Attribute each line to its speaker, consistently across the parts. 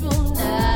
Speaker 1: natural now.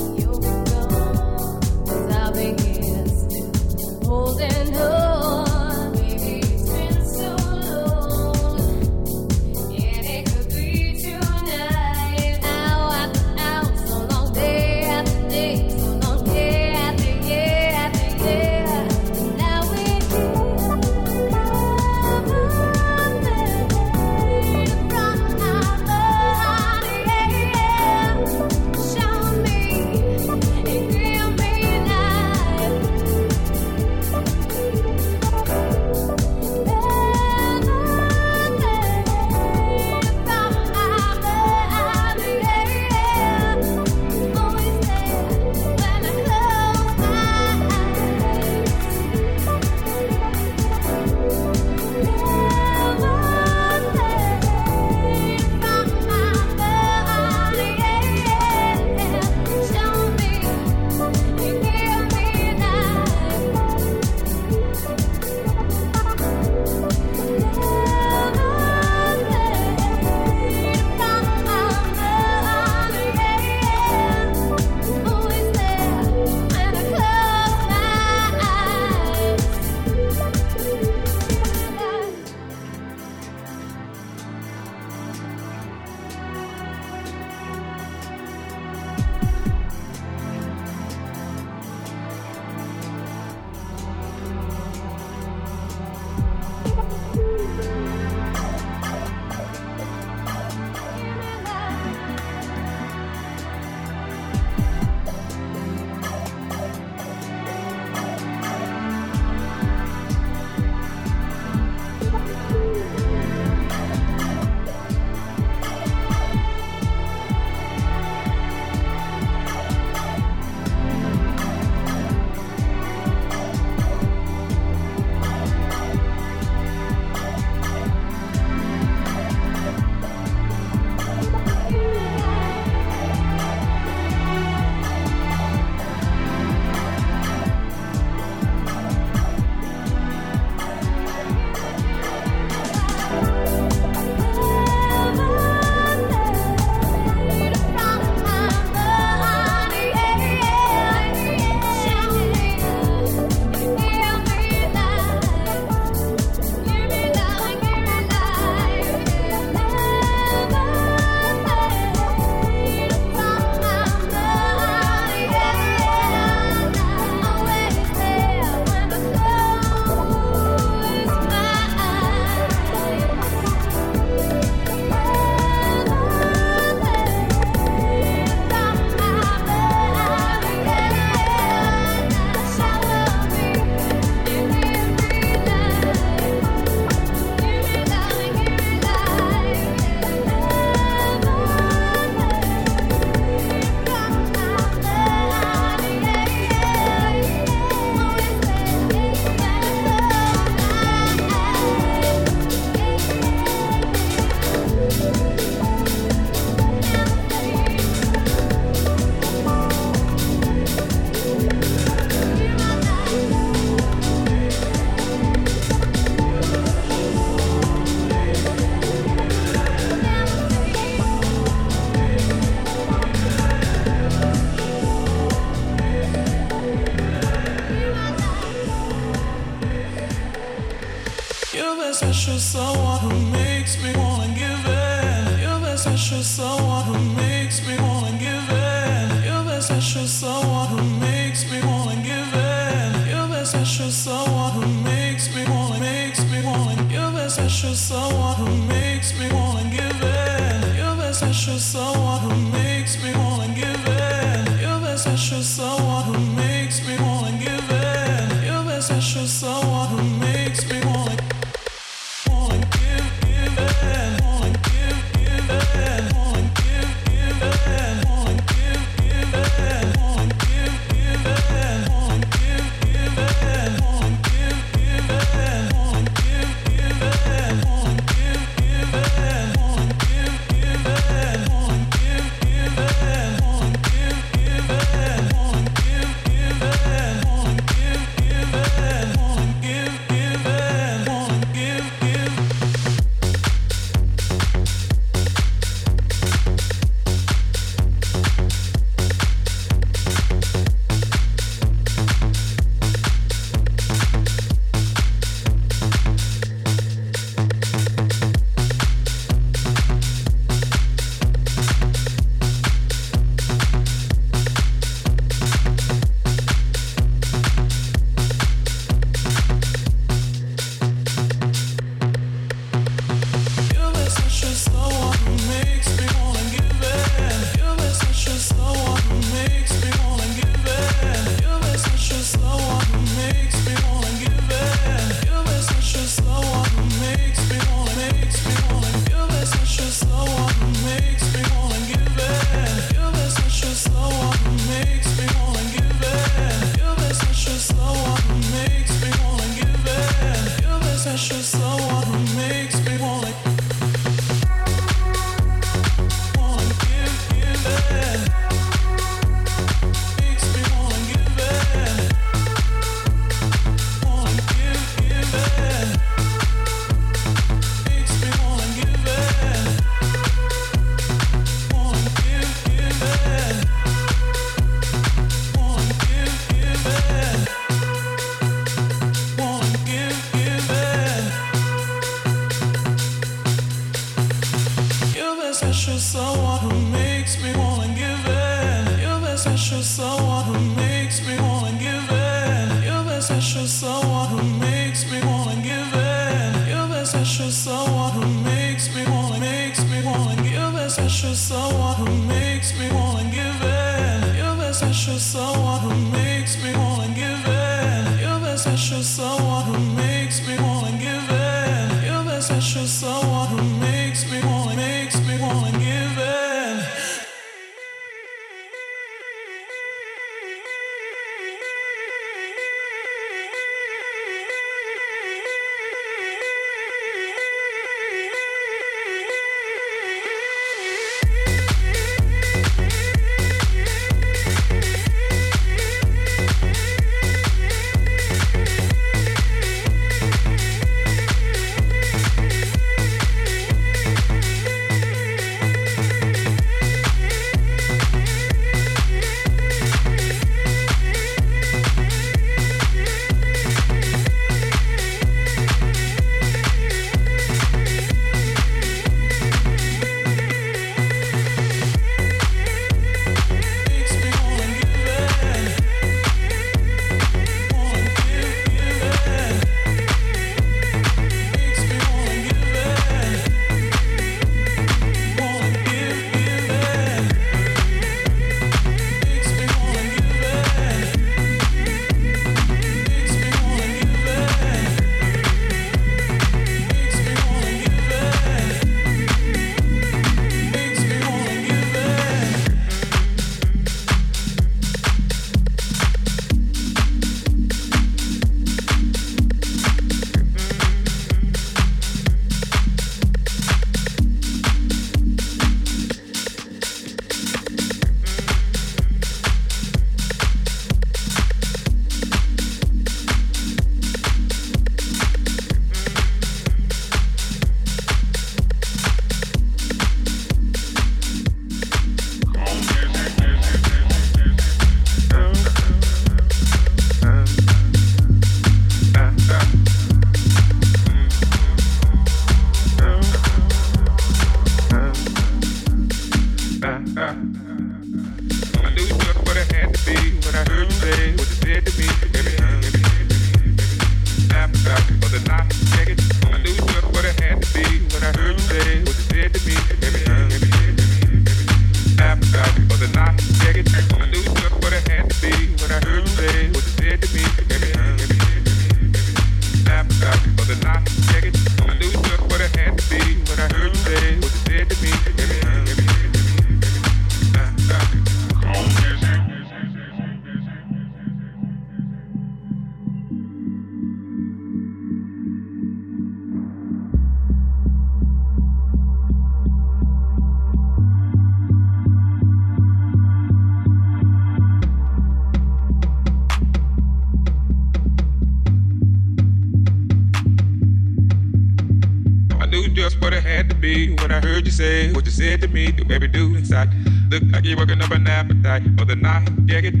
Speaker 1: night, the night, get it.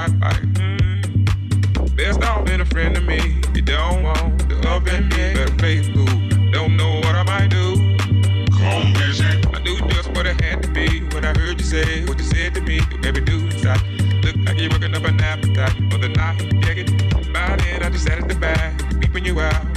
Speaker 1: hot like, mm. Best off been a friend to me. You don't want the oven, me. Better play school. Don't know what I might do.
Speaker 2: Come visit.
Speaker 1: I knew just what it had to be when I heard you say what you said to me. Baby do inside. Look like you're working up an appetite for the night. Yeah, get by then. I just sat at the back, peeping you out.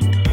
Speaker 1: Music.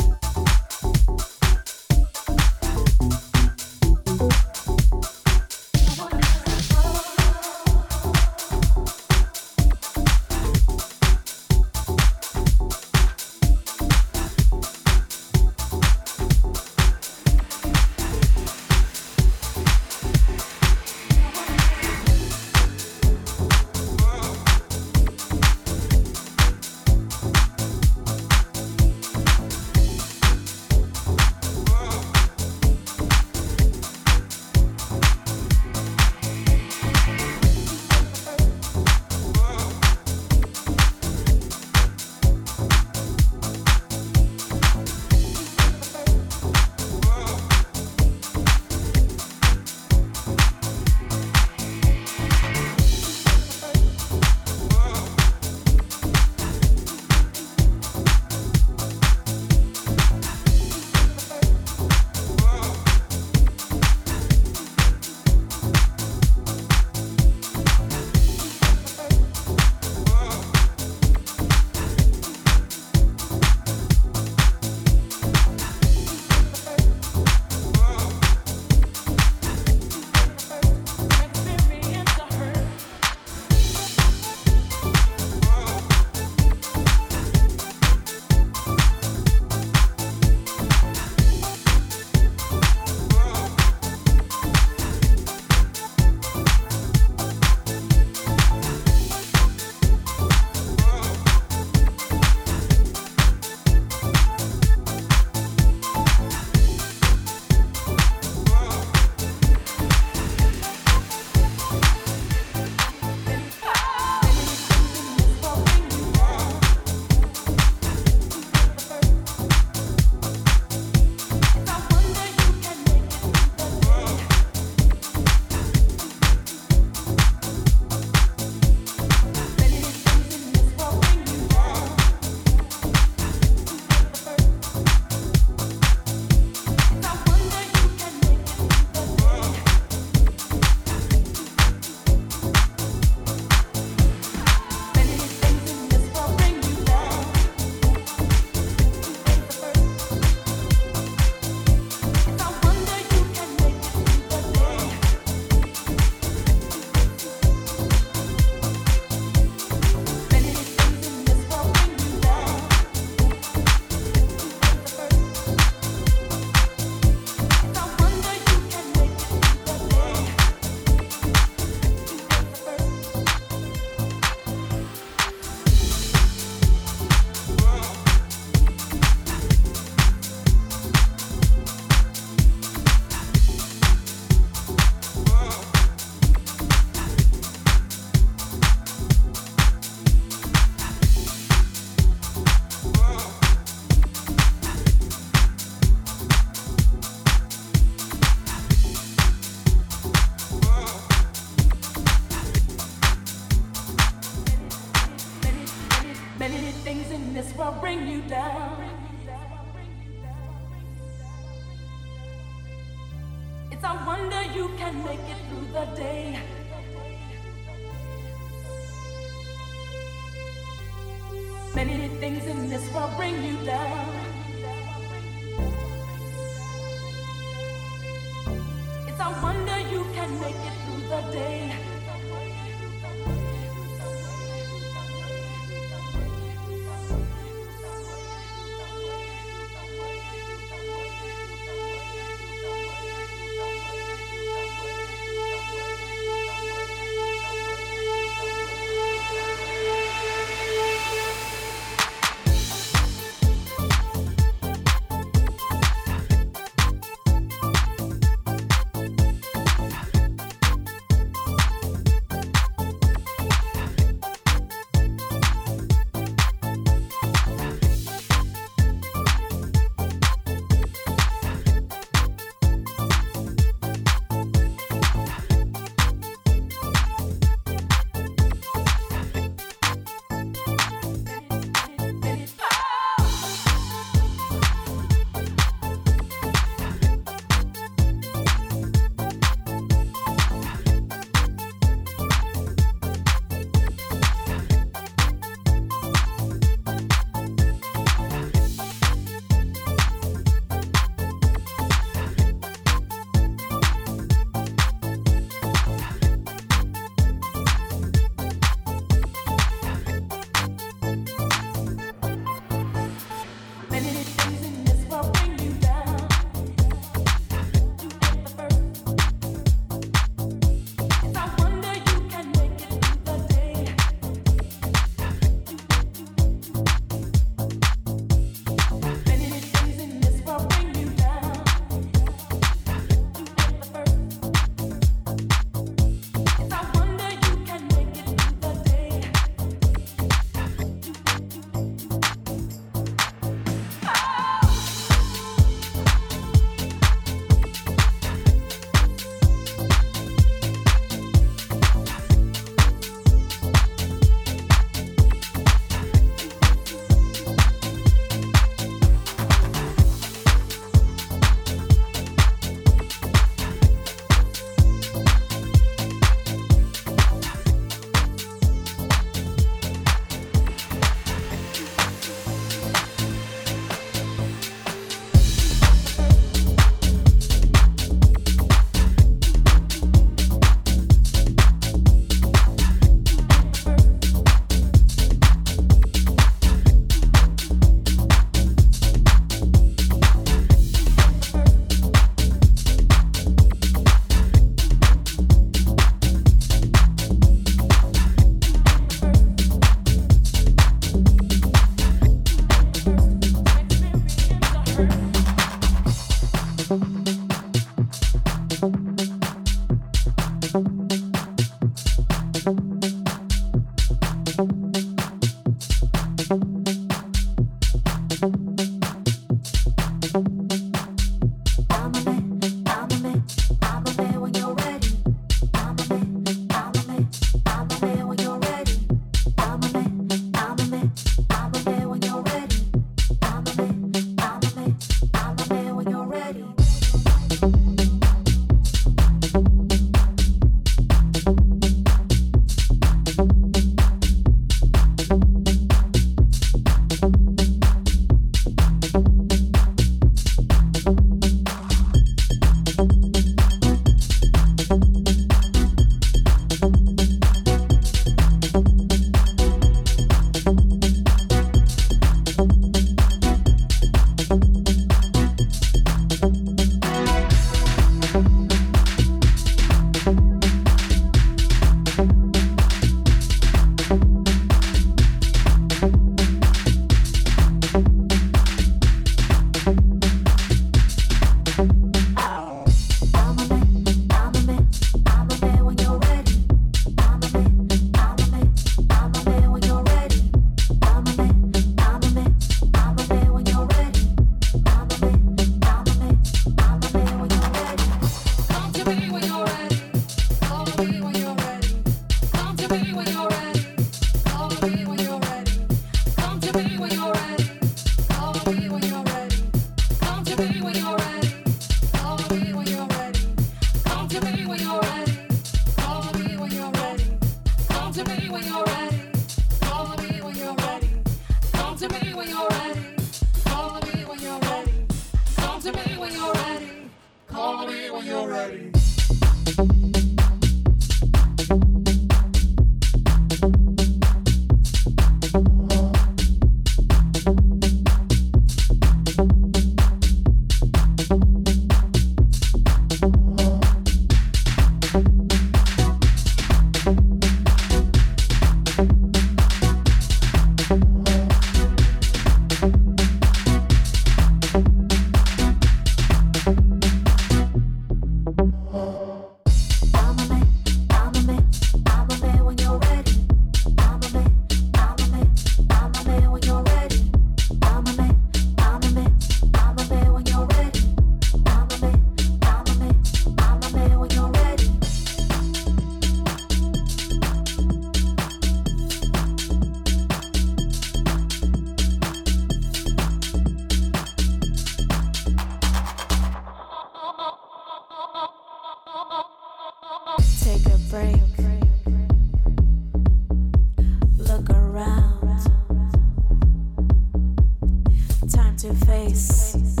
Speaker 1: place.